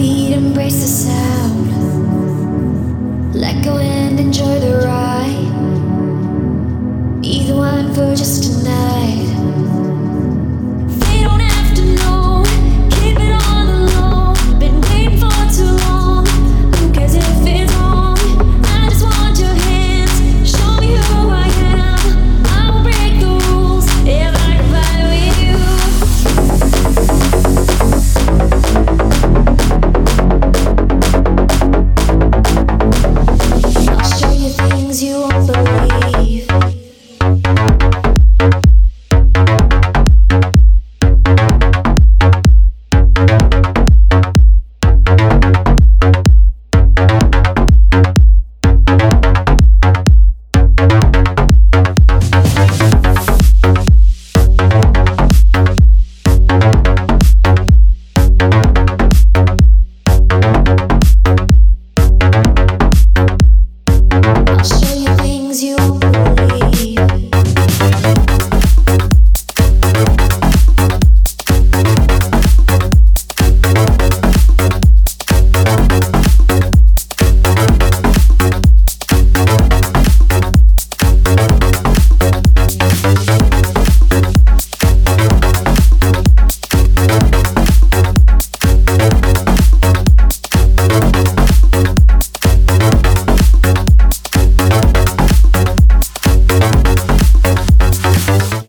beat, embrace the sound.